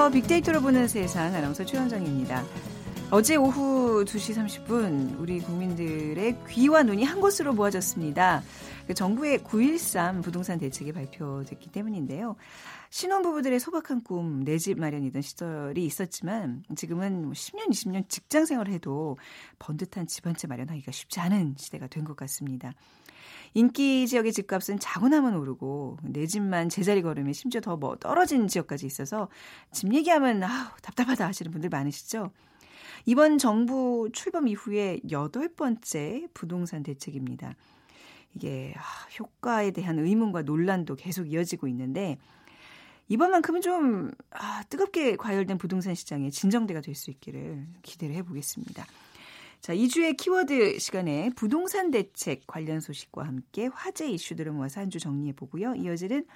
안녕하세요. 빅데이터로 보는 세상 아나운서 최현정입니다. 어제 오후 2시 30분 우리 국민들의 귀와 눈이 한 곳으로 모아졌습니다. 그 정부의 9.13 부동산 대책이 발표됐기 때문인데요. 신혼부부들의 소박한 꿈, 내 집 마련이던 시절이 있었지만 지금은 10년, 뭐 20년 직장 생활을 해도 번듯한 집 한 채 마련하기가 쉽지 않은 시대가 된 것 같습니다. 인기 지역의 집값은 자고 나면 오르고 내 집만 제자리 걸으면 심지어 더 뭐 떨어진 지역까지 있어서 집 얘기하면 아우 답답하다 하시는 분들 많으시죠. 이번 정부 출범 이후에 여덟 번째 부동산 대책입니다. 이게 아, 효과에 대한 의문과 논란도 계속 이어지고 있는데 이번만큼은 좀 아, 뜨겁게 과열된 부동산 시장에 진정대가 될 수 있기를 기대를 해보겠습니다. 자, 2주의 키워드 시간에 부동산 대책 관련 소식과 함께 화제 이슈들을 모아서 한 주 정리해 보고요. 이어지는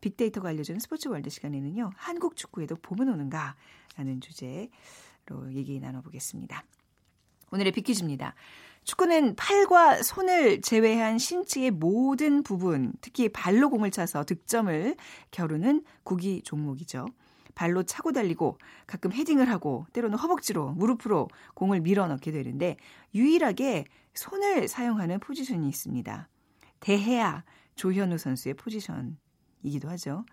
빅데이터가 알려주는 스포츠 월드 시간에는요. 한국 축구에도 봄은 오는가? 라는 주제로 얘기 나눠보겠습니다. 오늘의 빅퀴즈입니다. 축구는 팔과 손을 제외한 신체의 모든 부분, 특히 발로 공을 차서 득점을 겨루는 구기 종목이죠. 발로 차고 달리고 가끔 헤딩을 하고 때로는 허벅지로 무릎으로 공을 밀어 넣게 되는데 유일하게 손을 사용하는 포지션이 있습니다. 대해야 조현우 선수의 포지션이기도 하죠.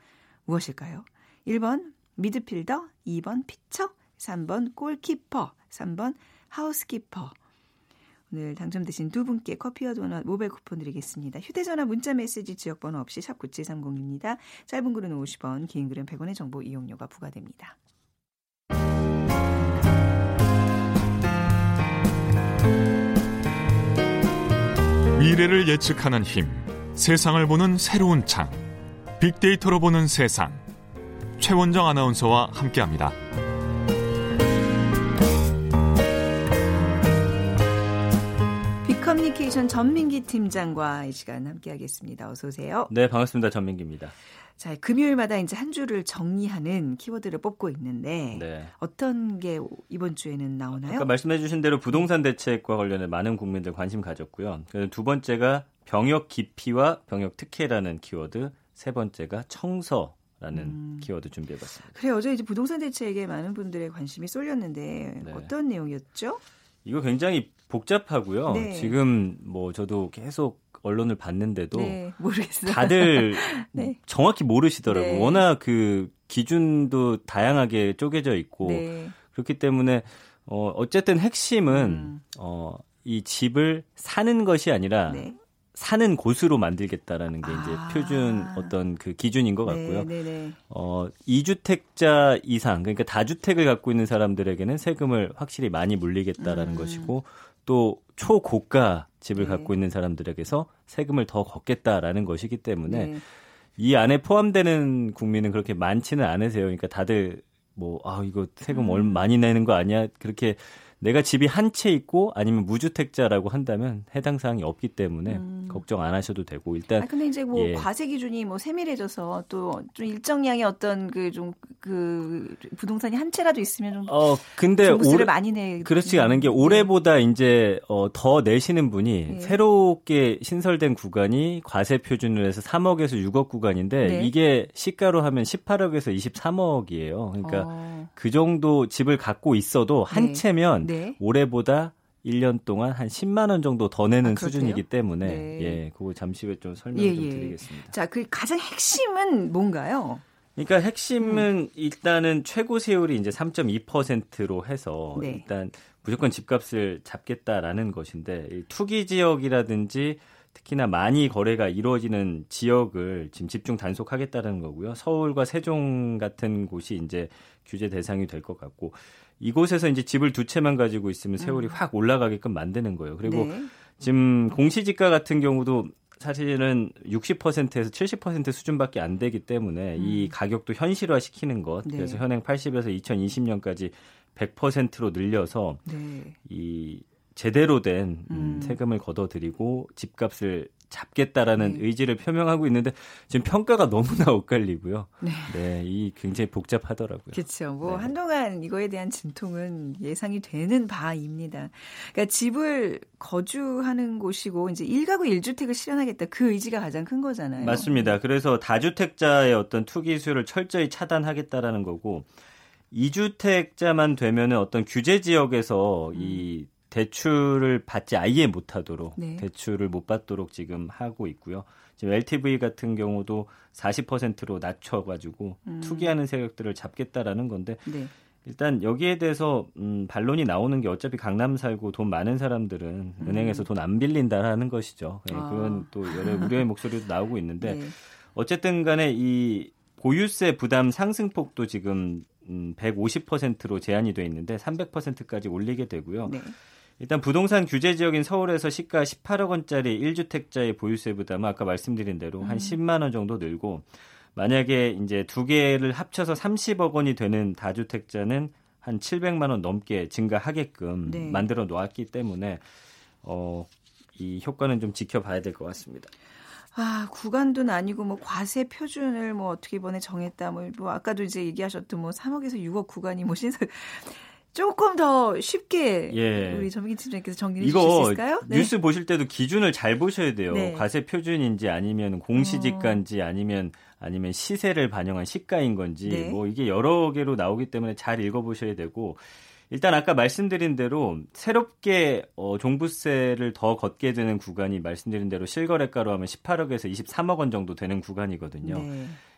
무엇일까요? 1번 미드필더, 2번 피처, 3번 골키퍼, 3번 하우스키퍼. 오늘 당첨되신 두 분께 커피와 도넛 모바일 쿠폰 드리겠습니다. 휴대전화 문자 메시지 지역번호 없이 샵 9730입니다. 짧은 글은 50원, 긴 글은 100원의 정보 이용료가 부과됩니다. 미래를 예측하는 힘, 세상을 보는 새로운 창, 빅데이터로 보는 세상. 최원정 아나운서와 함께합니다. 커뮤니케이션 전민기 팀장과 이 시간 함께하겠습니다. 어서 오세요. 네, 반갑습니다. 전민기입니다. 자, 금요일마다 이제 한 주를 정리하는 키워드를 뽑고 있는데 네. 어떤 게 이번 주에는 나오나요? 아까 말씀해 주신 대로 부동산 대책과 관련해 많은 국민들 관심 가졌고요. 두 번째가 병역 기피와 병역 특혜라는 키워드, 세 번째가 청서. 라는 음. 키워드 준비해봤습니다. 그래 어제 이제 부동산 대책에 많은 분들의 관심이 쏠렸는데 네. 어떤 내용이었죠? 이거 굉장히 복잡하고요. 네. 지금 뭐 저도 계속 언론을 봤는데도 네, 모르겠어요. 다들 네. 정확히 모르시더라고요. 네. 워낙 그 기준도 다양하게 쪼개져 있고 네. 그렇기 때문에 어 어쨌든 핵심은 음. 어이 집을 사는 것이 아니라 네. 사는 곳으로 만들겠다라는 게 이제 아. 표준 어떤 그 기준인 것 같고요. 네, 네, 네. 어, 2주택자 이상, 그러니까 다주택을 갖고 있는 사람들에게는 세금을 확실히 많이 물리겠다라는 음. 것이고 또 초고가 집을 네. 갖고 있는 사람들에게서 세금을 더 걷겠다라는 것이기 때문에 네. 이 안에 포함되는 국민은 그렇게 많지는 않으세요. 그러니까 다들 뭐, 아, 이거 세금 음. 얼마 많이 내는 거 아니야? 그렇게 내가 집이 한 채 있고 아니면 무주택자라고 한다면 해당 사항이 없기 때문에 음. 걱정 안 하셔도 되고 일단 아 근데 이제 뭐 예. 과세 기준이 뭐 세밀해져서 또 좀 일정량의 어떤 그 좀그 그 부동산이 한 채라도 있으면 좀 어, 근데 올해 많이 내 그렇지 않은 게 네. 올해보다 네. 이제 어, 더 내시는 분이 네. 새롭게 신설된 구간이 과세 표준으로 해서 3억에서 6억 구간인데 네. 이게 시가로 하면 18억에서 23억이에요. 그러니까 어. 그 정도 집을 갖고 있어도 한 네. 채면 네. 올해보다 1년 동안 한 10만 원 정도 더 내는 아, 수준이기 때문에 네. 예, 그거 잠시 후에 좀 설명 예, 좀 예. 드리겠습니다. 자, 그 가장 핵심은 뭔가요? 그러니까 핵심은 음. 일단은 최고 세율이 이제 3.2%로 해서 네. 일단 무조건 집값을 잡겠다라는 것인데 투기 지역이라든지 특히나 많이 거래가 이루어지는 지역을 지금 집중 단속하겠다는 거고요. 서울과 세종 같은 곳이 이제 규제 대상이 될 것 같고 이곳에서 이제 집을 두 채만 가지고 있으면 세월이 음. 확 올라가게끔 만드는 거예요. 그리고 네. 지금 공시지가 같은 경우도 사실은 60%에서 70% 수준밖에 안 되기 때문에 음. 이 가격도 현실화 시키는 것. 네. 그래서 현행 80에서 2020년까지 100%로 늘려서 네. 이 제대로 된 음. 세금을 걷어들이고 집값을 잡겠다라는 네. 의지를 표명하고 있는데 지금 평가가 너무나 엇갈리고요. 네. 네, 이 굉장히 복잡하더라고요. 그렇죠. 뭐 네. 한동안 이거에 대한 진통은 예상이 되는 바입니다. 그러니까 집을 거주하는 곳이고 이제 1가구 1주택을 실현하겠다 그 의지가 가장 큰 거잖아요. 맞습니다. 그래서 다주택자의 어떤 투기 수요를 철저히 차단하겠다라는 거고 2주택자만 되면은 어떤 규제 지역에서 음. 이 대출을 받지 아예 못하도록 네. 대출을 못 받도록 지금 하고 있고요. 지금 LTV 같은 경우도 40%로 낮춰가지고 음. 투기하는 세력들을 잡겠다라는 건데 네. 일단 여기에 대해서 음, 반론이 나오는 게 어차피 강남 살고 돈 많은 사람들은 음. 은행에서 돈 안 빌린다라는 것이죠. 네, 그건 아. 또 여러 우려의 목소리도 나오고 있는데 네. 어쨌든 간에 이 보유세 부담 상승폭도 지금 음, 150%로 제한이 돼 있는데 300%까지 올리게 되고요. 네. 일단 부동산 규제 지역인 서울에서 시가 18억 원짜리 1주택자의 보유세 부담은 아까 말씀드린 대로 음. 한 10만 원 정도 늘고 만약에 이제 두 개를 합쳐서 30억 원이 되는 다주택자는 한 700만 원 넘게 증가하게끔 네. 만들어 놓았기 때문에 어, 이 효과는 좀 지켜봐야 될 것 같습니다. 아, 구간도 아니고 뭐 과세 표준을 뭐 어떻게 이번에 정했다 뭐, 뭐 아까도 이제 얘기하셨던 뭐 3억에서 6억 구간이 뭐 신설 조금 더 쉽게 예. 우리 전민기 팀장님께서 정리해 주실 수 있을까요? 네. 뉴스 보실 때도 기준을 잘 보셔야 돼요. 네. 과세 표준인지 아니면 공시지가인지 어. 아니면 아니면 시세를 반영한 시가인 건지 네. 뭐 이게 여러 개로 나오기 때문에 잘 읽어 보셔야 되고 일단 아까 말씀드린 대로 새롭게 어, 종부세를 더 걷게 되는 구간이 말씀드린 대로 실거래가로 하면 18억에서 23억 원 정도 되는 구간이거든요.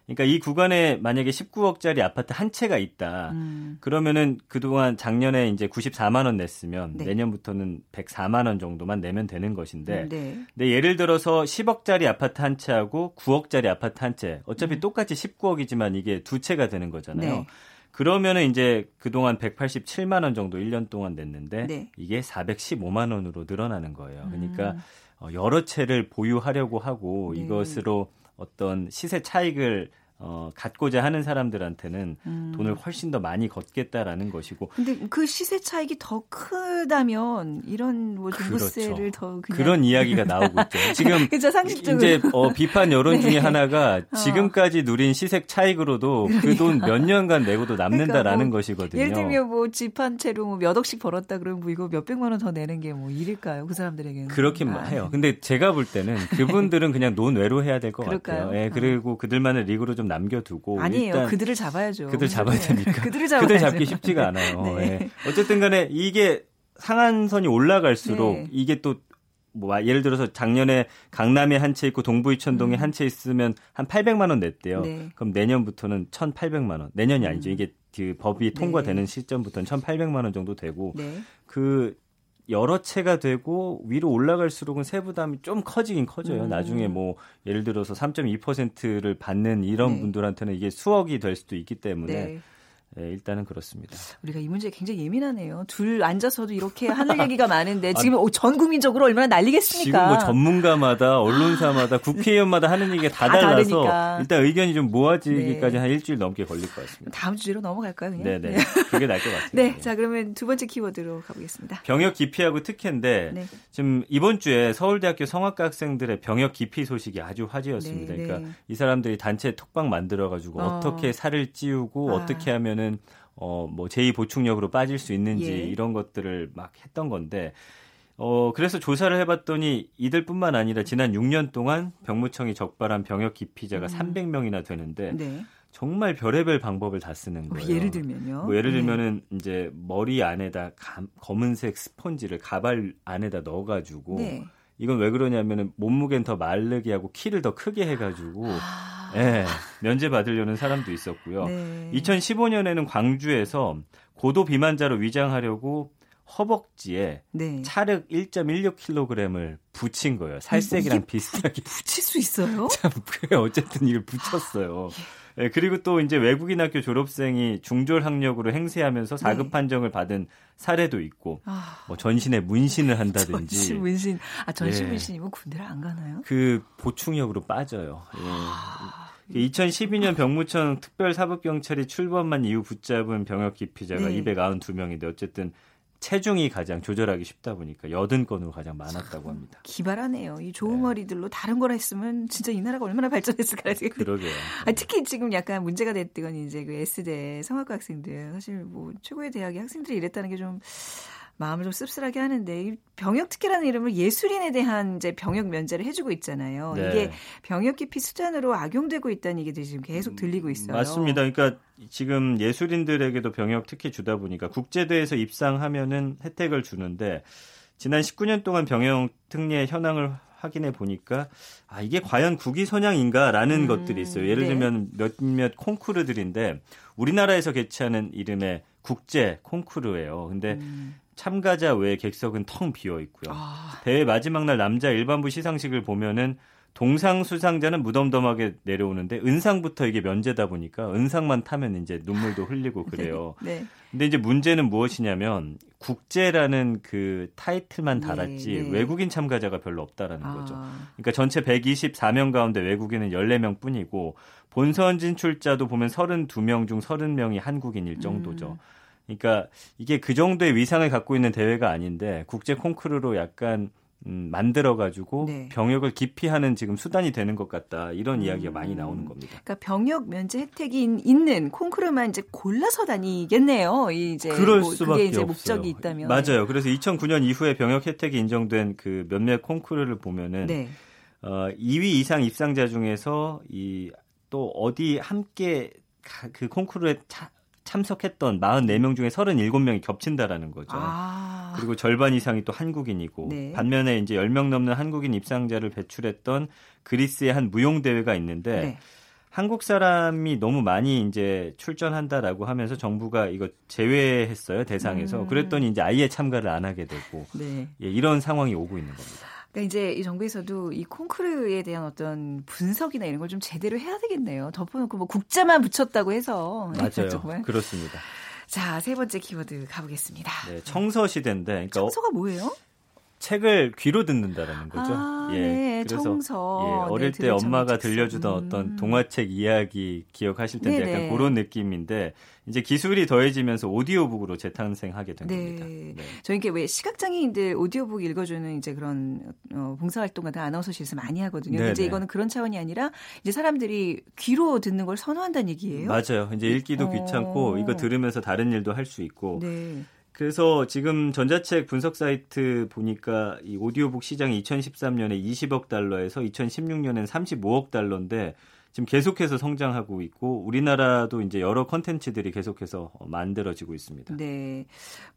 네. 그러니까 이 구간에 만약에 19억짜리 아파트 한 채가 있다. 음. 그러면은 그동안 작년에 이제 94만 원 냈으면 네. 내년부터는 104만 원 정도만 내면 되는 것인데 음, 네. 네. 예를 들어서 10억짜리 아파트 한 채하고 9억짜리 아파트 한 채. 어차피 음. 똑같이 19억이지만 이게 두 채가 되는 거잖아요. 네. 그러면은 이제 그동안 187만 원 정도 1년 동안 냈는데 네. 이게 415만 원으로 늘어나는 거예요. 그러니까 음. 어, 여러 채를 보유하려고 하고 네. 이것으로 어떤 시세 차익을 어, 갖고자 하는 사람들한테는 음. 돈을 훨씬 더 많이 걷겠다라는 것이고. 근데 그 시세 차익이 더 크다면 이런 뭐 종부세를 그렇죠. 더 그냥 그런 이야기가 나오고 있죠. 지금 그렇죠, 이제 어, 비판 여론 네. 중에 하나가 어. 지금까지 누린 시세 차익으로도 그 돈 몇 년간 내고도 남는다라는 그러니까 뭐 것이거든요. 예를 들면 뭐 집 한 채로 뭐몇 억씩 벌었다 그러면 뭐 이거 몇 백만 원 더 내는 게 뭐 일일까요? 그 사람들에게는. 그렇긴 아. 해요. 근데 제가 볼 때는 그분들은 그냥 논외로 해야 될 것 같아요. 예, 그리고 어. 그들만의 리그로 좀 남겨두고 아니에요. 일단 그들을 잡아야죠. 그들 잡아야 네. 됩니까? 그들을 잡아야 그들 잡기 쉽지가 않아요. 네. 네. 어쨌든 간에 이게 상한선이 올라갈수록 네. 이게 또뭐 예를 들어서 작년에 강남에 한 채 있고 동부 이촌동에 음. 한채 있으면 한 800만 원 냈대요. 네. 그럼 내년부터는 1,800만 원. 내년이 음. 아니죠. 이게 그 법이 통과되는 네. 시점부터는 1,800만 원 정도 되고 네. 그 여러 채가 되고 위로 올라갈수록은 세부담이 좀 커지긴 커져요. 음. 나중에 뭐 예를 들어서 3.2%를 받는 이런 네. 분들한테는 이게 수억이 될 수도 있기 때문에 네. 네, 일단은 그렇습니다. 우리가 이 문제에 굉장히 예민하네요. 둘 앉아서도 이렇게 하늘 얘기가 많은데 지금 아, 전 국민적으로 얼마나 난리겠습니까? 지금 뭐 전문가마다 언론사마다 국회의원마다 하는 얘기가 다, 다 달라서 다르니까. 일단 의견이 좀 모아지기까지 네. 한 일주일 넘게 걸릴 것 같습니다. 다음 주제로 넘어갈까요? 그냥? 네네. 네. 그게 나을 것 같아요. 네, 자 그러면 두 번째 키워드로 가보겠습니다. 병역 기피하고 특혜인데 네. 지금 이번 주에 서울대학교 성악과 학생들의 병역 기피 소식이 아주 화제였습니다. 네, 그러니까 네. 이 사람들이 단체 톡방 만들어가지고 어. 떻게 살을 찌우고 아. 어떻게 하면은 아니면은 어뭐 제2 보충력으로 빠질 수 있는지 예. 이런 것들을 막 했던 건데 어 그래서 조사를 해봤더니 이들뿐만 아니라 지난 6년 동안 병무청이 적발한 병역 기피자가 음. 300명이나 되는데 네. 정말 별의별 방법을 다 쓰는 거예요. 예를 들면요. 뭐 예를 네. 들면은 네. 이제 머리 안에다 가, 검은색 스펀지를 가발 안에다 넣어가지고 네. 이건 왜 그러냐면은 몸무게는 더 마르게 하고 키를 더 크게 해가지고. 아. 네, 면제 받으려는 사람도 있었고요. 네. 2015년에는 광주에서 고도 비만자로 위장하려고 허벅지에 네. 차륵 1.16kg을 붙인 거예요. 살색이랑 비슷하게. 붙일 수 있어요? 참, 어쨌든 이걸 붙였어요. 아, 예. 네, 그리고 또 이제 외국인 학교 졸업생이 중졸 학력으로 행세하면서 4급 네. 판정을 받은 사례도 있고, 아. 뭐 전신에 문신을 한다든지. 전신 문신. 아, 전신 예. 문신이면 군대를 안 가나요? 그 보충력으로 빠져요. 예. 아. 2012년 병무청 특별사법경찰이 출범한 이후 붙잡은 병역 기피자가 네. 292명인데 어쨌든 체중이 가장 조절하기 쉽다 보니까 80건으로 가장 많았다고 합니다. 기발하네요. 이 좋은 네. 머리들로 다른 걸 했으면 진짜 이 나라가 얼마나 발전했을까. 그러게요. 아, 특히 지금 약간 문제가 됐던 이제 그 S대 성악과 학생들 사실 뭐 최고의 대학의 학생들이 이랬다는 게 좀 마음을 좀 씁쓸하게 하는데 병역 특혜라는 이름으로 예술인에 대한 이제 병역 면제를 해주고 있잖아요. 네. 이게 병역 기피 수단으로 악용되고 있다는 얘기들이 지금 계속 들리고 있어요. 맞습니다. 그러니까 지금 예술인들에게도 병역 특혜 주다 보니까 국제대에서 입상하면은 혜택을 주는데 지난 19년 동안 병역 특례 현황을 확인해 보니까 아 이게 과연 국위 선양인가라는 음, 것들이 있어요. 예를 네. 들면 몇몇 콩쿠르들인데 우리나라에서 개최하는 이름의 국제 콩쿠르예요. 근데 음. 참가자 외 객석은 텅 비어 있고요. 아. 대회 마지막 날 남자 일반부 시상식을 보면은 동상 수상자는 무덤덤하게 내려오는데 은상부터 이게 면제다 보니까 은상만 타면 이제 눈물도 흘리고 그래요. 네. 근데 이제 문제는 무엇이냐면 국제라는 그 타이틀만 예, 달았지 네, 네. 외국인 참가자가 별로 없다라는 아. 거죠. 그러니까 전체 124명 가운데 외국인은 14명 뿐이고 본선 진출자도 보면 32명 중 30명이 한국인일 정도죠. 음. 그러니까 이게 그 정도의 위상을 갖고 있는 대회가 아닌데 국제 콩쿠르로 약간 음, 만들어가지고 네. 병역을 기피하는 지금 수단이 되는 것 같다 이런 음. 이야기가 많이 나오는 겁니다. 그러니까 병역 면제 혜택이 있는 콩쿠르만 이제 골라서 다니겠네요. 이제 그럴 뭐, 수밖에 그게 이제 없어요. 목적이 있다면 맞아요. 그래서 2009년 이후에 병역 혜택이 인정된 그 몇몇 콩쿠르를 보면은 네. 어, 2위 이상 입상자 중에서 이 또 어디 함께 그 콩쿠르에 차, 참석했던 44명 중에 37명이 겹친다라는 거죠. 아. 그리고 절반 이상이 또 한국인이고 네. 반면에 이제 10명 넘는 한국인 입상자를 배출했던 그리스의 한 무용 대회가 있는데 네. 한국 사람이 너무 많이 이제 출전한다라고 하면서 정부가 이거 제외했어요 대상에서 음. 그랬더니 이제 아예 참가를 안 하게 되고 네. 예, 이런 상황이 오고 있는 겁니다. 그러니까 이제 이 정부에서도 이 콩쿠르에 대한 어떤 분석이나 이런 걸 좀 제대로 해야 되겠네요. 덮어놓고 뭐 국자만 붙였다고 해서 맞아요. 정말. 그렇습니다. 자, 세 번째 키워드 가보겠습니다. 네, 청서 시대인데. 그러니까 청서가 뭐예요? 책을 귀로 듣는다라는 거죠. 아, 예. 네, 그래서 청서. 예, 어릴 네, 때 엄마가 들려주던 음. 어떤 동화책 이야기 기억하실 텐데 네네. 약간 그런 느낌인데 이제 기술이 더해지면서 오디오북으로 재탄생하게 된 네. 겁니다. 네. 저희 이게 왜 시각장애인들 오디오북 읽어주는 이제 그런 어, 봉사활동 같은 아나운서실에서 많이 하거든요. 네네. 이제 이거는 그런 차원이 아니라 이제 사람들이 귀로 듣는 걸 선호한다는 얘기예요. 맞아요. 이제 읽기도 어. 귀찮고 이거 들으면서 다른 일도 할 수 있고. 네. 그래서 지금 전자책 분석 사이트 보니까 이 오디오북 시장이 2013년에 20억 달러에서 2016년엔 35억 달러인데 지금 계속해서 성장하고 있고 우리나라도 이제 여러 컨텐츠들이 계속해서 만들어지고 있습니다. 네.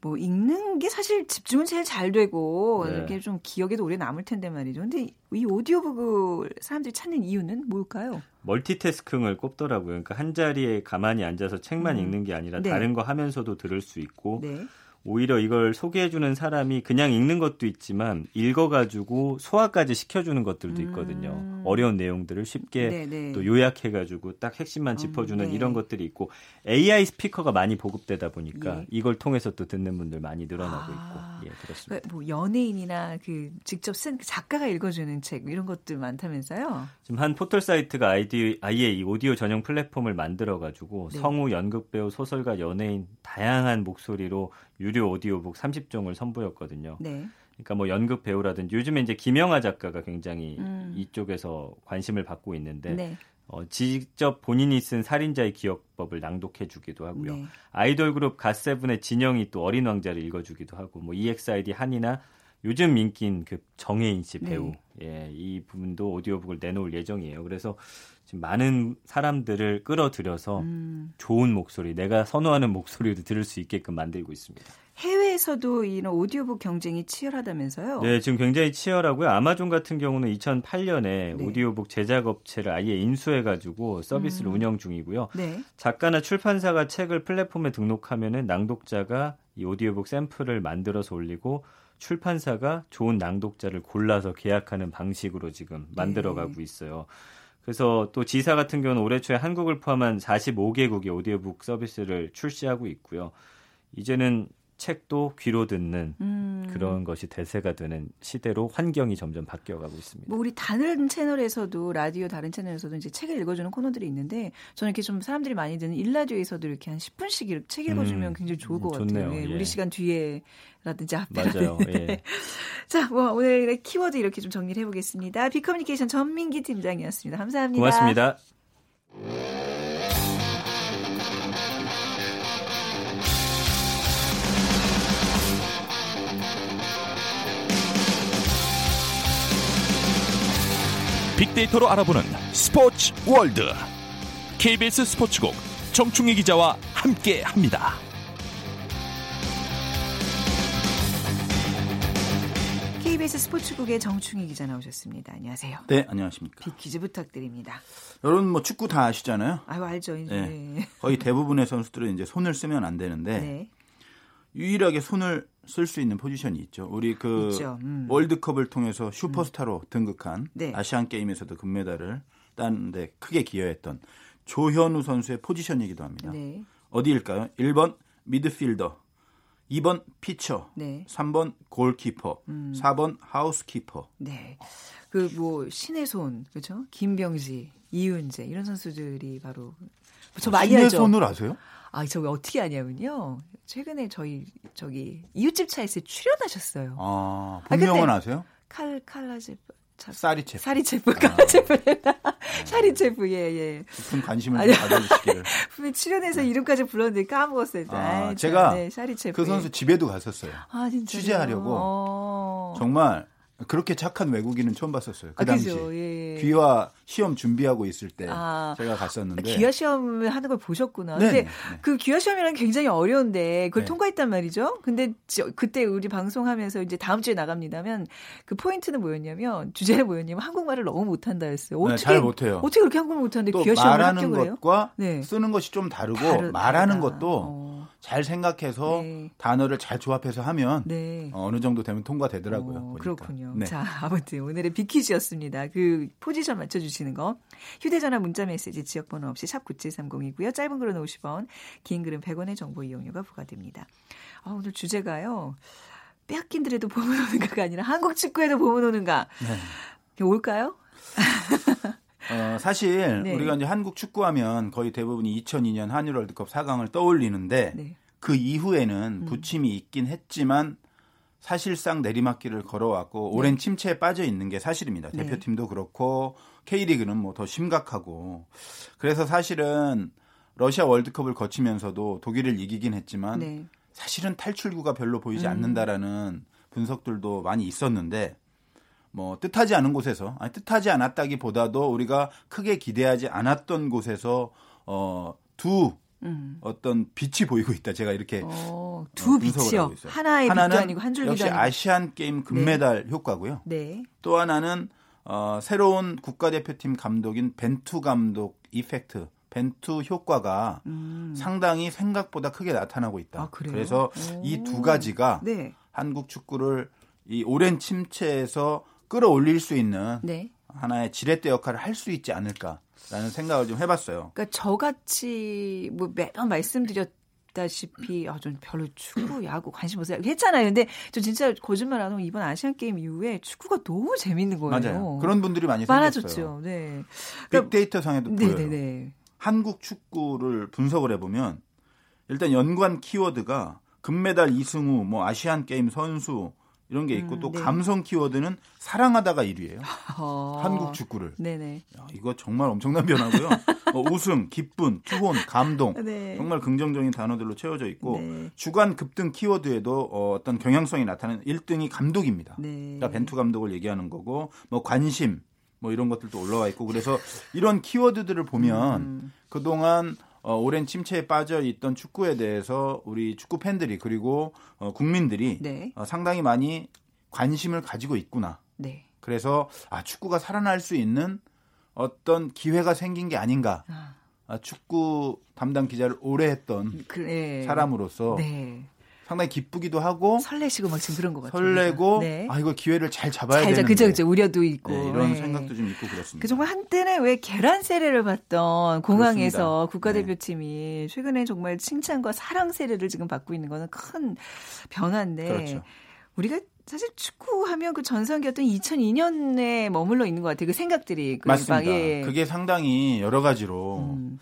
뭐 읽는 게 사실 집중은 제일 잘 되고 네. 이게 좀 기억에도 오래 남을 텐데 말이죠. 근데 이 오디오북을 사람들이 찾는 이유는 뭘까요? 멀티태스킹을 꼽더라고요. 그러니까 한 자리에 가만히 앉아서 책만 음. 읽는 게 아니라 네. 다른 거 하면서도 들을 수 있고 네. 오히려 이걸 소개해주는 사람이 그냥 읽는 것도 있지만 읽어가지고 소화까지 시켜주는 것들도 있거든요. 음. 어려운 내용들을 쉽게 네네. 네. 또 요약해가지고 딱 핵심만 음, 짚어주는 음, 네. 이런 것들이 있고 AI 스피커가 많이 보급되다 보니까 예. 이걸 통해서 또 듣는 분들 많이 늘어나고 아. 있고 예 그렇습니다. 그러니까 뭐 연예인이나 그 직접 쓴그 작가가 읽어주는 책 이런 것들 많다면서요? 지금 한 포털 사이트가 아이디, 아예 이 오디오 전용 플랫폼을 만들어가지고 네. 성우, 연극 배우, 소설가, 연예인 다양한 목소리로 유료 오디오북 30종을 선보였거든요. 네. 그러니까 뭐 연극 배우라든지 요즘에 이제 김영하 작가가 굉장히 음. 이쪽에서 관심을 받고 있는데 네. 어, 직접 본인이 쓴 살인자의 기억법을 낭독해 주기도 하고요. 네. 아이돌 그룹 갓세븐의 진영이 또 어린 왕자를 읽어 주기도 하고 뭐 EXID 한이나 요즘 인기인 그 정혜인 씨 배우 네. 예, 이 부분도 오디오북을 내놓을 예정이에요. 그래서 지금 많은 사람들을 끌어들여서 음. 좋은 목소리, 내가 선호하는 목소리를 들을 수 있게끔 만들고 있습니다. 해외에서도 이런 오디오북 경쟁이 치열하다면서요? 네, 지금 굉장히 치열하고요. 아마존 같은 경우는 2008년에 네. 오디오북 제작 업체를 아예 인수해가지고 서비스를 음. 운영 중이고요. 네. 작가나 출판사가 책을 플랫폼에 등록하면은 낭독자가 이 오디오북 샘플을 만들어서 올리고 출판사가 좋은 낭독자를 골라서 계약하는 방식으로 지금 만들어가고 네. 있어요. 그래서 또 지사 같은 경우는 올해 초에 한국을 포함한 45개국의 오디오북 서비스를 출시하고 있고요. 이제는 책도 귀로 듣는 음. 그런 것이 대세가 되는 시대로 환경이 점점 바뀌어가고 있습니다. 뭐 우리 다른 채널에서도 라디오 다른 채널에서도 이제 책을 읽어주는 코너들이 있는데 저는 이렇게 좀 사람들이 많이 듣는 일라디오에서도 이렇게 한 10분씩 책 읽어주면 음. 굉장히 좋을 것 좋네요. 같아요. 예. 우리 시간 뒤에라든지 앞에라든지. 예. 자, 뭐 오늘의 키워드 이렇게 좀 정리를 해보겠습니다. 비커뮤니케이션 전민기 팀장이었습니다. 감사합니다. 고맙습니다. 빅데이터로 알아보는 스포츠 월드 KBS 스포츠국 정충희 기자와 함께 합니다. KBS 스포츠국의 정충희 기자 나오셨습니다. 안녕하세요. 네, 안녕하십니까. 빅퀴즈 부탁드립니다. 여러분 뭐 축구 다 아시잖아요. 아유 알죠. 이제 네. 거의 대부분의 선수들은 이제 손을 쓰면 안 되는데 네. 유일하게 손을 쓸 수 있는 포지션이 있죠. 우리 그 음. 월드컵을 통해서 슈퍼스타로 음. 등극한 네. 아시안 게임에서도 금메달을 딴데 크게 기여했던 조현우 선수의 포지션이기도 합니다. 네. 어디일까요? 1번 미드필더, 2번 피처, 네. 3번 골키퍼, 음. 4번 하우스키퍼. 네. 그 뭐 신의 손, 그렇죠? 김병지, 이윤재 이런 선수들이 바로 저 아, 많이 신의 알죠. 손을 아세요? 아, 저기 어떻게 아냐면요. 최근에 저희 저기 이웃집 차에서 출연하셨어요. 아, 본명은 아, 아세요? 칼 칼라집 사리체프. 사리체프, 칼라체프. 아. 사리체프, 예, 예. 깊은 관심을 좀 가져주시기를. 분명 출연해서 이름까지 불렀는데 까먹었어요. 아, 아 제가 네. 그 선수 집에도 갔었어요. 아, 진짜. 취재하려고. 어... 정말 그렇게 착한 외국인은 처음 봤었어요. 그 아, 당시 예, 예. 귀화 시험 준비하고 있을 때 아, 제가 갔었는데 귀화 시험을 하는 걸 보셨구나. 네, 근데 네. 그 귀화 시험이란 굉장히 어려운데 그걸 네. 통과했단 말이죠. 근데 저, 그때 우리 방송하면서 이제 다음 주에 나갑니다면 그 포인트는 뭐였냐면 주제는 뭐였냐면 한국말을 너무 못한다였어요. 어떻게 네, 잘 못해요. 어떻게 그렇게 한국말 못하는데 귀화 시험을 합격을 해요? 것과 네. 쓰는 것이 좀 다르고 다르, 말하는 다르다. 것도 어. 잘 생각해서 네. 단어를 잘 조합해서 하면 네. 어, 느 정도 되면 통과되더라고요. 어, 그렇군요. 네. 자, 아무튼 오늘의 비키즈였습니다. 그 포지션 맞춰주시는 거. 휴대전화 문자메시지 지역번호 없이 샵 9730이고요. 짧은 글은 50원, 긴 글은 100원의 정보 이용료가 부과됩니다. 아, 오늘 주제가요. 빼앗긴들에도 보면 오는가가 아니라 한국 축구에도 보면 오는가. 네. 올까요? 어, 사실 네. 우리가 이제 한국 축구하면 거의 대부분이 2002년 한일 월드컵 4강을 떠올리는데 네. 그 이후에는 음. 부침이 있긴 했지만 사실상 내리막길을 걸어왔고 네. 오랜 침체에 빠져 있는 게 사실입니다. 네. 대표팀도 그렇고 K리그는 뭐 더 심각하고 그래서 사실은 러시아 월드컵을 거치면서도 독일을 이기긴 했지만 네. 사실은 탈출구가 별로 보이지 음. 않는다라는 분석들도 많이 있었는데 뭐 뜻하지 않은 곳에서 아니 뜻하지 않았다기보다도 우리가 크게 기대하지 않았던 곳에서 어두 음. 어떤 빛이 보이고 있다. 제가 이렇게 어, 두 어, 빛이요. 하나의 빛도 아니고 한 줄기도 역시 아니고. 아시안 게임 금메달 네. 효과고요. 네. 또 하나는 어, 새로운 국가대표팀 감독인 벤투 감독 이펙트. 벤투 효과가 음. 상당히 생각보다 크게 나타나고 있다. 아, 그래서 이 두 가지가 네. 한국 축구를 이 오랜 침체에서 끌어올릴 수 있는 네. 하나의 지렛대 역할을 할 수 있지 않을까라는 생각을 좀 해봤어요. 그러니까 저같이 뭐 매번 말씀드렸. 다시피 아, 좀 별로 축구, 야구 관심 없어요. 했잖아요. 근데 저 진짜 거짓말 안 하고 이번 아시안 게임 이후에 축구가 너무 재밌는 거예요. 맞아요. 그런 분들이 많이 많아졌죠. 생겼어요. 네. 그러니까, 빅데이터 상에도 보여요. 네네네. 한국 축구를 분석을 해보면 일단 연관 키워드가 금메달 이승우, 뭐 아시안 게임 선수, 이런 게 있고 음, 또 네. 감성 키워드는 사랑하다가 1위예요. 어... 한국 축구를. 네네. 야, 이거 정말 엄청난 변화고요. 어, 웃음, 기쁨, 투혼, 감동 네. 정말 긍정적인 단어들로 채워져 있고 네. 주간 급등 키워드에도 어, 어떤 경향성이 나타나는 1등이 감독입니다. 네. 그러니까 벤투 감독을 얘기하는 거고 뭐 관심 뭐 이런 것들도 올라와 있고 그래서 이런 키워드들을 보면 음. 그동안 어, 오랜 침체에 빠져 있던 축구에 대해서 우리 축구 팬들이 그리고 어, 국민들이 네. 어, 상당히 많이 관심을 가지고 있구나. 네. 그래서 아 축구가 살아날 수 있는 어떤 기회가 생긴 게 아닌가. 아. 아, 축구 담당 기자를 오래 했던 그래. 사람으로서 네. 상당히 기쁘기도 하고 설레시고 막 지금 그런 것 같아요. 설레고 네. 아 이거 기회를 잘 잡아야 되는데 그죠 그죠 우려도 있고 네, 이런 네. 생각도 좀 있고 그렇습니다. 그 정말 한때는 왜 계란 세례를 받던 공항에서 그렇습니다. 국가대표팀이 네. 최근에 정말 칭찬과 사랑 세례를 지금 받고 있는 거는 큰 변화인데 그렇죠. 우리가 사실 축구하면 그 전성기였던 2002년에 머물러 있는 것 같아요. 그 생각들이 그 맞습니다. 예. 그게 상당히 여러 가지로 음.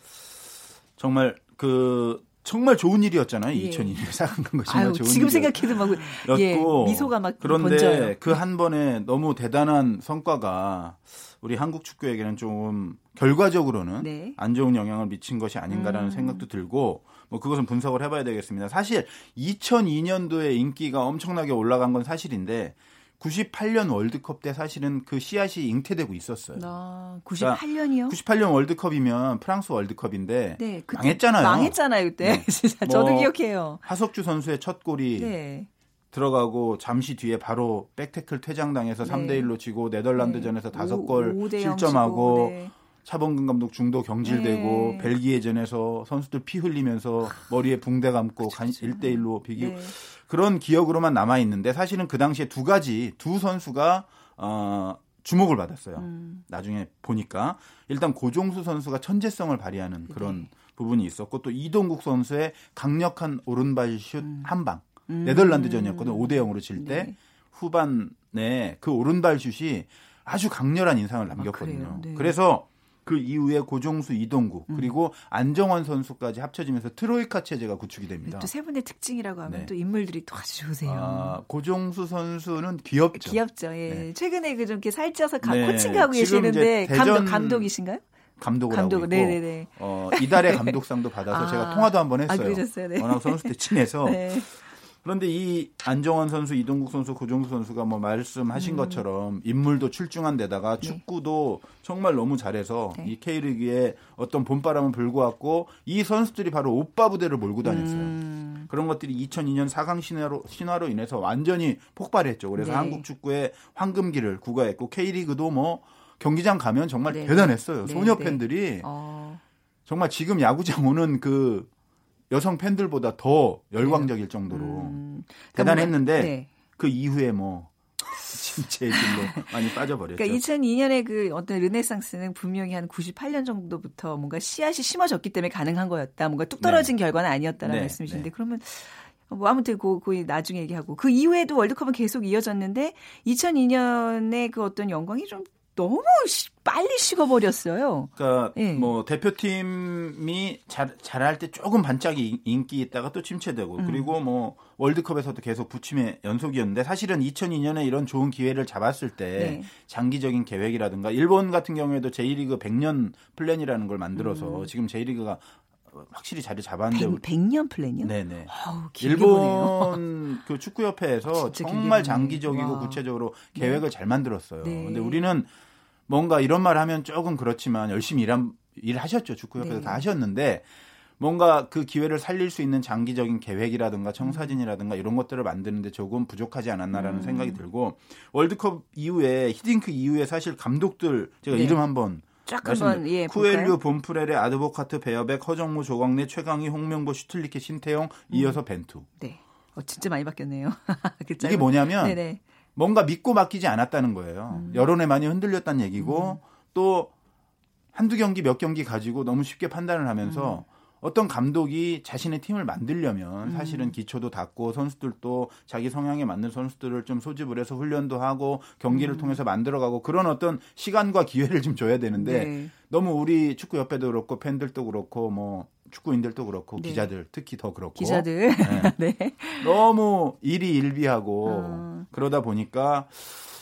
정말 그 정말 좋은 일이었잖아요. 예. 2002년에 사간 건 정말 아유, 좋은 지금 생각해도 막 예, 미소가 막 그런데 그 한 번에 너무 대단한 성과가 우리 한국 축구에게는 좀 결과적으로는 네. 안 좋은 영향을 미친 것이 아닌가라는 음. 생각도 들고 뭐 그것은 분석을 해봐야 되겠습니다. 사실 2002년도에 인기가 엄청나게 올라간 건 사실인데 98년 월드컵 때 사실은 그 씨앗이 잉태되고 있었어요. 아, 98년이요? 그러니까 98년 월드컵이면 프랑스 월드컵인데 네, 망했잖아요. 망했잖아요, 그때. 네. 진짜 저도 뭐, 기억해요. 하석주 선수의 첫 골이 네. 들어가고 잠시 뒤에 바로 백태클 퇴장당해서 네. 3대 1로 지고 네덜란드전에서 다섯 골 실점하고 네. 차범근 감독 중도 경질되고 네. 벨기에전에서 선수들 피 흘리면서 머리에 붕대 감고 간 1대 1로 비기고 네. 그런 기억으로만 남아 있는데 사실은 그 당시에 두 가지 두 선수가 어 주목을 받았어요. 음. 나중에 보니까 일단 고종수 선수가 천재성을 발휘하는 네. 그런 네. 부분이 있었고 또 이동국 선수의 강력한 오른발 슛 음. 한 방. 음. 네덜란드전이었거든. 5대 0으로 질때 네. 후반에 그 오른발 슛이 아주 강렬한 인상을 남겼거든요. 아, 네. 그래서 그 이후에 고종수, 이동국 음. 그리고 안정환 선수까지 합쳐지면서 트로이카 체제가 구축이 됩니다. 또 세 분의 특징이라고 하면 네. 또 인물들이 또 아주 좋으세요. 아, 고종수 선수는 귀엽죠. 귀엽죠. 예. 네. 최근에 그 좀 이렇게 살쪄서 가, 네. 코칭하고 계시는데 감독 감독이신가요? 감독을 감독, 하고 있고 네네네. 어, 이달의 감독상도 받아서 아, 제가 통화도 한번 했어요. 아, 그러셨어요? 네. 워낙 선수 때 친해서 네. 그런데 이 안정환 선수, 이동국 선수, 고종수 선수가 뭐 말씀하신 음. 것처럼 인물도 출중한 데다가 네. 축구도 정말 너무 잘해서 네. 이 K리그에 어떤 봄바람은 불고 왔고 이 선수들이 바로 오빠 부대를 몰고 다녔어요. 음. 그런 것들이 2002년 4강 신화로, 신화로 인해서 완전히 폭발했죠. 그래서 네. 한국 축구의 황금기를 구가했고 K리그도 뭐 경기장 가면 정말 네. 대단했어요. 네. 소녀 네. 팬들이 어. 정말 지금 야구장 오는 그 여성 팬들보다 더 열광적일 네. 정도로 음, 대단했는데 네. 그 이후에 뭐 진짜 길로 많이 빠져버렸죠. 그러니까 2002년에 그 어떤 르네상스는 분명히 한 98년 정도부터 뭔가 씨앗이 심어졌기 때문에 가능한 거였다. 뭔가 뚝 떨어진 네. 결과는 아니었다라는 네. 말씀이신데 네. 그러면 뭐 아무튼 그, 그 나중에 얘기하고 그 이후에도 월드컵은 계속 이어졌는데 2002년에 그 어떤 영광이 좀 너무 빨리 식어버렸어요. 그러니까 네. 뭐 대표팀이 잘 잘할 때 조금 반짝이 인기 있다가 또 침체되고 음. 그리고 뭐 월드컵에서도 계속 부침의 연속이었는데 사실은 2002년에 이런 좋은 기회를 잡았을 때 네. 장기적인 계획이라든가 일본 같은 경우에도 J리그 100년 플랜이라는 걸 만들어서 음. 지금 J리그가 확실히 자리 잡았는데 100, 년 플랜이요? 네네. 어우, 일본 그 축구협회에서 정말 장기적이고 와. 구체적으로 네. 계획을 네. 잘 만들었어요. 네. 근데 우리는 뭔가 이런 말 하면 조금 그렇지만 열심히 일한 일하셨죠. 축구협회에서 네. 다 하셨는데 뭔가 그 기회를 살릴 수 있는 장기적인 계획이라든가 청사진이라든가 이런 것들을 만드는데 조금 부족하지 않았나라는 음. 생각이 들고 월드컵 이후에 히딩크 이후에 사실 감독들 제가 네. 이름 한번 쫙 한번 예, 코엘류, 본프레레, 아드보카트, 베어벡, 허정무, 조광래, 최강희, 홍명보, 슈틀리케, 신태용, 음. 이어서 벤투. 네. 어, 진짜 많이 바뀌었네요. 그 이게 뭐냐면 네네. 뭔가 믿고 맡기지 않았다는 거예요. 음. 여론에 많이 흔들렸다는 얘기고 음. 또 한두 경기 몇 경기 가지고 너무 쉽게 판단을 하면서 음. 어떤 감독이 자신의 팀을 만들려면 음. 사실은 기초도 닦고 선수들도 자기 성향에 맞는 선수들을 좀 소집을 해서 훈련도 하고 경기를 음. 통해서 만들어가고 그런 어떤 시간과 기회를 좀 줘야 되는데 네. 너무 우리 축구 협회도 그렇고 팬들도 그렇고 뭐 축구인들도 그렇고 네. 기자들 특히 더 그렇고 기자들 네. 네. 너무 일이 일비하고 어. 그러다 보니까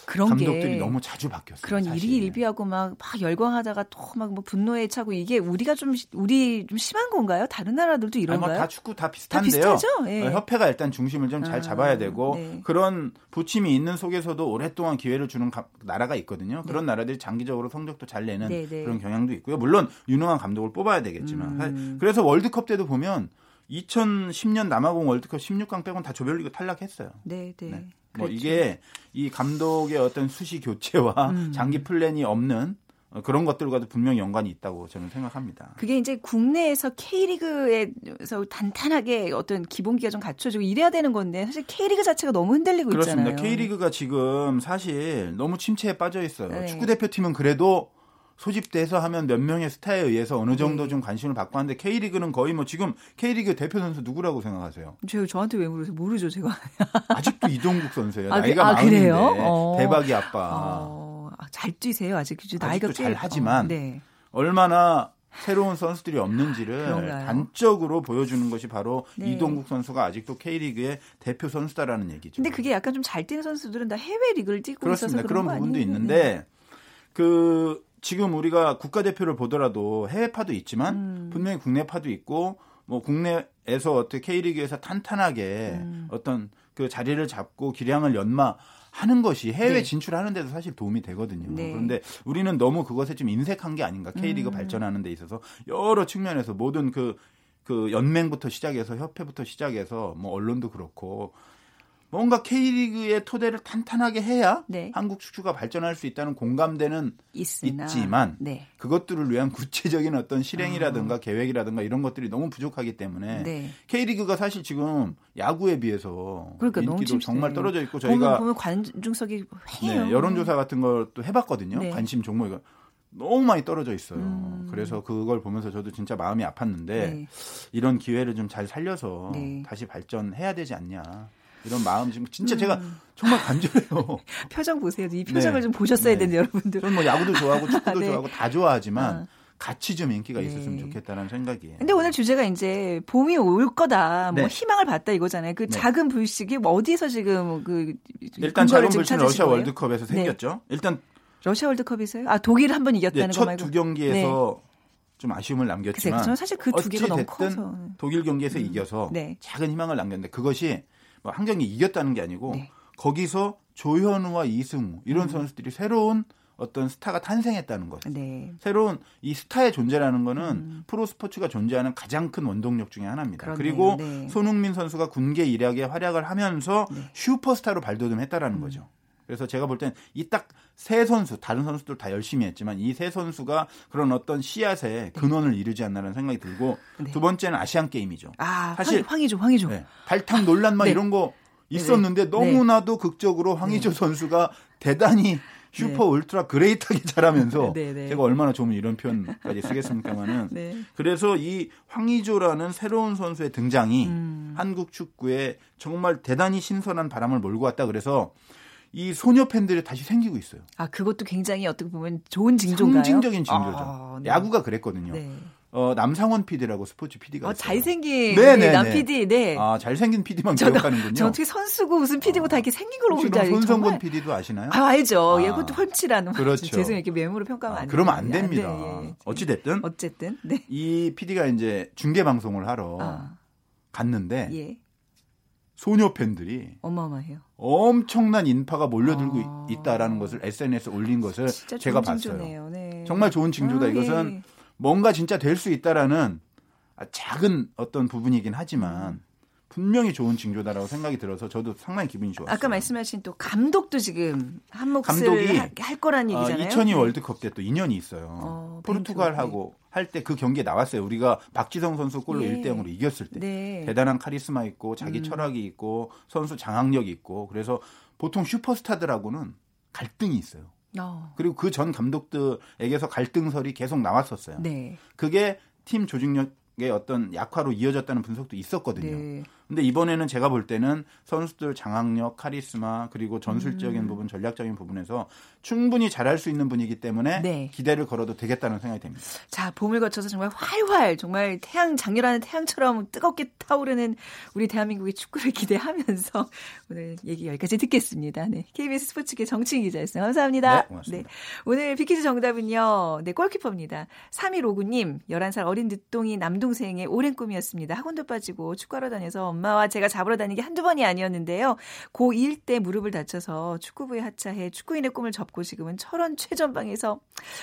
그런 감독들이 너무 자주 바뀌었어요. 그런 사실. 일이 일비하고 막, 막 열광하다가 또 막 뭐 분노에 차고 이게 우리가 좀 우리 좀 심한 건가요? 다른 나라들도 이런가요? 다 축구 다 비슷한데요. 다 예. 어, 협회가 일단 중심을 좀잘 잡아야 아, 되고 네. 그런 부침이 있는 속에서도 오랫동안 기회를 주는 가, 나라가 있거든요. 그런 네. 나라들이 장기적으로 성적도 잘 내는 네, 네. 그런 경향도 있고요. 물론 유능한 감독을 뽑아야 되겠지만 음. 그래서 월드컵 때도 보면 2010년 남아공 월드컵 16강 빼고는 다 조별리그 탈락했어요. 네, 네. 네. 뭐 그렇죠. 이게 이 감독의 어떤 수시 교체와 음. 장기 플랜이 없는 그런 것들과도 분명히 연관이 있다고 저는 생각합니다. 그게 이제 국내에서 K리그에서 단단하게 어떤 기본기가 좀 갖춰지고 이래야 되는 건데 사실 K리그 자체가 너무 흔들리고 그렇습니다. 있잖아요. K리그가 지금 사실 너무 침체에 빠져 있어요. 네. 축구 대표팀은 그래도 소집돼서 하면 몇 명의 스타에 의해서 어느 정도 네. 좀 관심을 받고 하는데 K리그는 거의 뭐 지금 K리그 대표 선수 누구라고 생각하세요? 저 저한테 왜 물으세요? 모르죠, 제가. 아직도 이동국 선수예요. 아, 그, 나이가 아, 많은데 어. 대박이 아빠. 어. 아, 잘 뛰세요. 아직 나이가 잘 하지만 어, 네. 얼마나 새로운 선수들이 없는지를 그런가요? 단적으로 보여주는 것이 바로 네. 이동국 선수가 아직도 K리그의 대표 선수다라는 얘기죠. 근데 그게 약간 좀 잘 뛰는 선수들은 다 해외 리그를 뛰고 그렇습니다. 있어서 그런, 그런 부분도 있는데 네. 그 지금 우리가 국가대표를 보더라도 해외파도 있지만 음. 분명히 국내파도 있고 뭐 국내에서 어떻게 K리그에서 탄탄하게 음. 어떤 그 자리를 잡고 기량을 연마 하는 것이 해외 네. 진출하는 데도 사실 도움이 되거든요. 네. 그런데 우리는 너무 그것에 좀 인색한 게 아닌가. K리그 음. 발전하는 데 있어서 여러 측면에서 모든 그그 연맹부터 시작해서 협회부터 시작해서 뭐 언론도 그렇고 뭔가 K리그의 토대를 탄탄하게 해야 네. 한국 축구가 발전할 수 있다는 공감대는 있으나, 있지만 네. 그것들을 위한 구체적인 어떤 실행이라든가 어. 계획이라든가 이런 것들이 너무 부족하기 때문에 네. K리그가 사실 지금 야구에 비해서 그러니까 인기도 정말 떨어져 있고 저희가 보면, 보면 관중석이 해요. 네, 여론조사 같은 것도 해봤거든요. 네. 관심 종목이 너무 많이 떨어져 있어요. 음. 그래서 그걸 보면서 저도 진짜 마음이 아팠는데 네. 이런 기회를 좀 잘 살려서 네. 다시 발전해야 되지 않냐. 이런 마음 지금 진짜 음. 제가 정말 간절해요. 표정 보세요. 이 표정을 네. 좀 보셨어야 네. 되는데 여러분들. 저는 뭐 야구도 좋아하고 축구도 네. 좋아하고 다 좋아하지만 어. 같이 좀 인기가 네. 있었으면 좋겠다는 생각이에요. 근데 오늘 주제가 이제 봄이 올 거다, 뭐 네. 희망을 봤다 이거잖아요. 그 네. 작은 불씨기 뭐 어디서 지금 그 일단 작은 불씨는 러시아 월드컵에서 생겼죠. 일단 러시아 월드컵에서요? 아 독일 한 번 이겼다는 네, 거 말고 첫 두 경기에서 네. 좀 아쉬움을 남겼지만 저는 사실 그 두 개가 너무 커서 독일 경기에서 음. 이겨서 네. 작은 희망을 남겼는데 그것이 뭐 한 경기 이겼다는 게 아니고 네. 거기서 조현우와 이승우 이런 음. 선수들이 새로운 어떤 스타가 탄생했다는 것. 네. 새로운 이 스타의 존재라는 거는 음. 프로 스포츠가 존재하는 가장 큰 원동력 중의 하나입니다. 그러네요. 그리고 네. 손흥민 선수가 군계 일약에 활약을 하면서 네. 슈퍼스타로 발돋움했다라는 음. 거죠. 그래서 제가 볼 땐 이 딱 세 선수 다른 선수들 다 열심히 했지만 이 세 선수가 그런 어떤 씨앗의 네. 근원을 이루지 않나라는 생각이 들고 네. 두 번째는 아시안 게임이죠. 아, 사실 황희조, 황희조. 네, 발탁 논란 막 네. 이런 거 있었는데 네. 너무나도 극적으로 황희조 선수가 대단히 슈퍼 울트라 그레이트하게 잘하면서 제가 얼마나 좋으면 이런 표현까지 쓰겠습니까마는 네. 그래서 이 황희조라는 새로운 선수의 등장이 음. 한국 축구에 정말 대단히 신선한 바람을 몰고 왔다 그래서 이 소녀 팬들이 다시 생기고 있어요. 아 그것도 굉장히 어떻게 보면 좋은 징조인가요? 상징적인 징조죠. 아, 네. 야구가 그랬거든요. 네. 어, 남상원 PD라고 스포츠 PD가 어, 잘생긴 네네, 남 PD, 네. 아, 잘생긴 PD만 저도, 기억하는군요. 저 어떻게 선수고 무슨 PD고 아, 다 이렇게 생긴 걸로 그럼 손성곤 PD도 아시나요? 아, 알죠. 아, 예, 그것도 헐치라는 그렇죠. 죄송해요. 이렇게 메모로 평가하면 아, 안 그러면 안 됩니다. 네, 예. 어찌 됐든. 어쨌든, 네. 이 PD가 이제 중계 방송을 하러 아. 갔는데, 예. 소녀 팬들이 어마어마해요. 엄청난 인파가 몰려들고 아. 있다라는 것을 SNS에 올린 것을 제가 봤어요. 네. 정말 좋은 징조다. 아, 이것은 네. 뭔가 진짜 될 수 있다라는 작은 어떤 부분이긴 하지만 분명히 좋은 징조다라고 생각이 들어서 저도 상당히 기분이 좋았어요. 아까 말씀하신 또 감독도 지금 한 몫을 감독이 할 거란 어, 얘기잖아요. 어, 2002 월드컵 때 또 인연이 있어요. 어, 포르투갈하고 네. 할때 그 경기에 나왔어요. 우리가 박지성 선수 골로 예. 1대 0으로 이겼을 때. 네. 대단한 카리스마 있고 자기 음. 철학이 있고 선수 장악력이 있고 그래서 보통 슈퍼스타들하고는 갈등이 있어요. 어. 그리고 그 전 감독들에게서 갈등설이 계속 나왔었어요. 네. 그게 팀 조직력 의 어떤 약화로 이어졌다는 분석도 있었거든요. 네. 근데 이번에는 제가 볼 때는 선수들 장악력, 카리스마 그리고 전술적인 음. 부분, 전략적인 부분에서 충분히 잘할 수 있는 분이기 때문에 네. 기대를 걸어도 되겠다는 생각이 듭니다. 자, 봄을 거쳐서 정말 활활 정말 태양 장렬하는 태양처럼 뜨겁게 타오르는 우리 대한민국의 축구를 기대하면서 오늘 얘기 여기까지 듣겠습니다. 네. KBS 스포츠계 정치인 기자였어요. 감사합니다. 네, 고맙습니다. 네. 오늘 비키즈 정답은요. 네, 골키퍼입니다. 3159님, 11살 어린 늦동이 남동생의 오랜 꿈이었습니다. 학원도 빠지고 축구하러 다녀서 엄마와 제가 잡으러 다니기 한두 번이 아니었는데요. 고1 때 무릎을 다쳐서 축구부에 하차해 축구인의 꿈을 접고 지금은 철원 최전방에서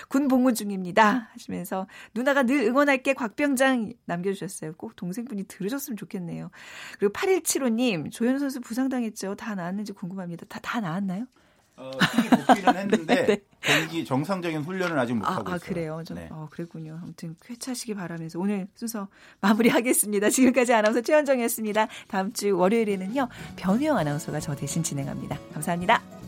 군 복무 중입니다. 하시면서 누나가 늘 응원할게 곽병장 남겨주셨어요. 꼭 동생분이 들으셨으면 좋겠네요. 그리고 8175님 조현 선수 부상당했죠. 다 나았는지 궁금합니다. 다, 다 나았나요? 어, 복귀는 했는데 네, 네. 경기 정상적인 훈련을 아직 못 아, 하고 아, 있어요. 아 그래요. 좀, 네. 어, 그랬군요. 아무튼 쾌차시기 바라면서 오늘 순서 마무리하겠습니다. 지금까지 아나운서 최현정이었습니다. 다음 주 월요일에는요 변희영 아나운서가 저 대신 진행합니다. 감사합니다.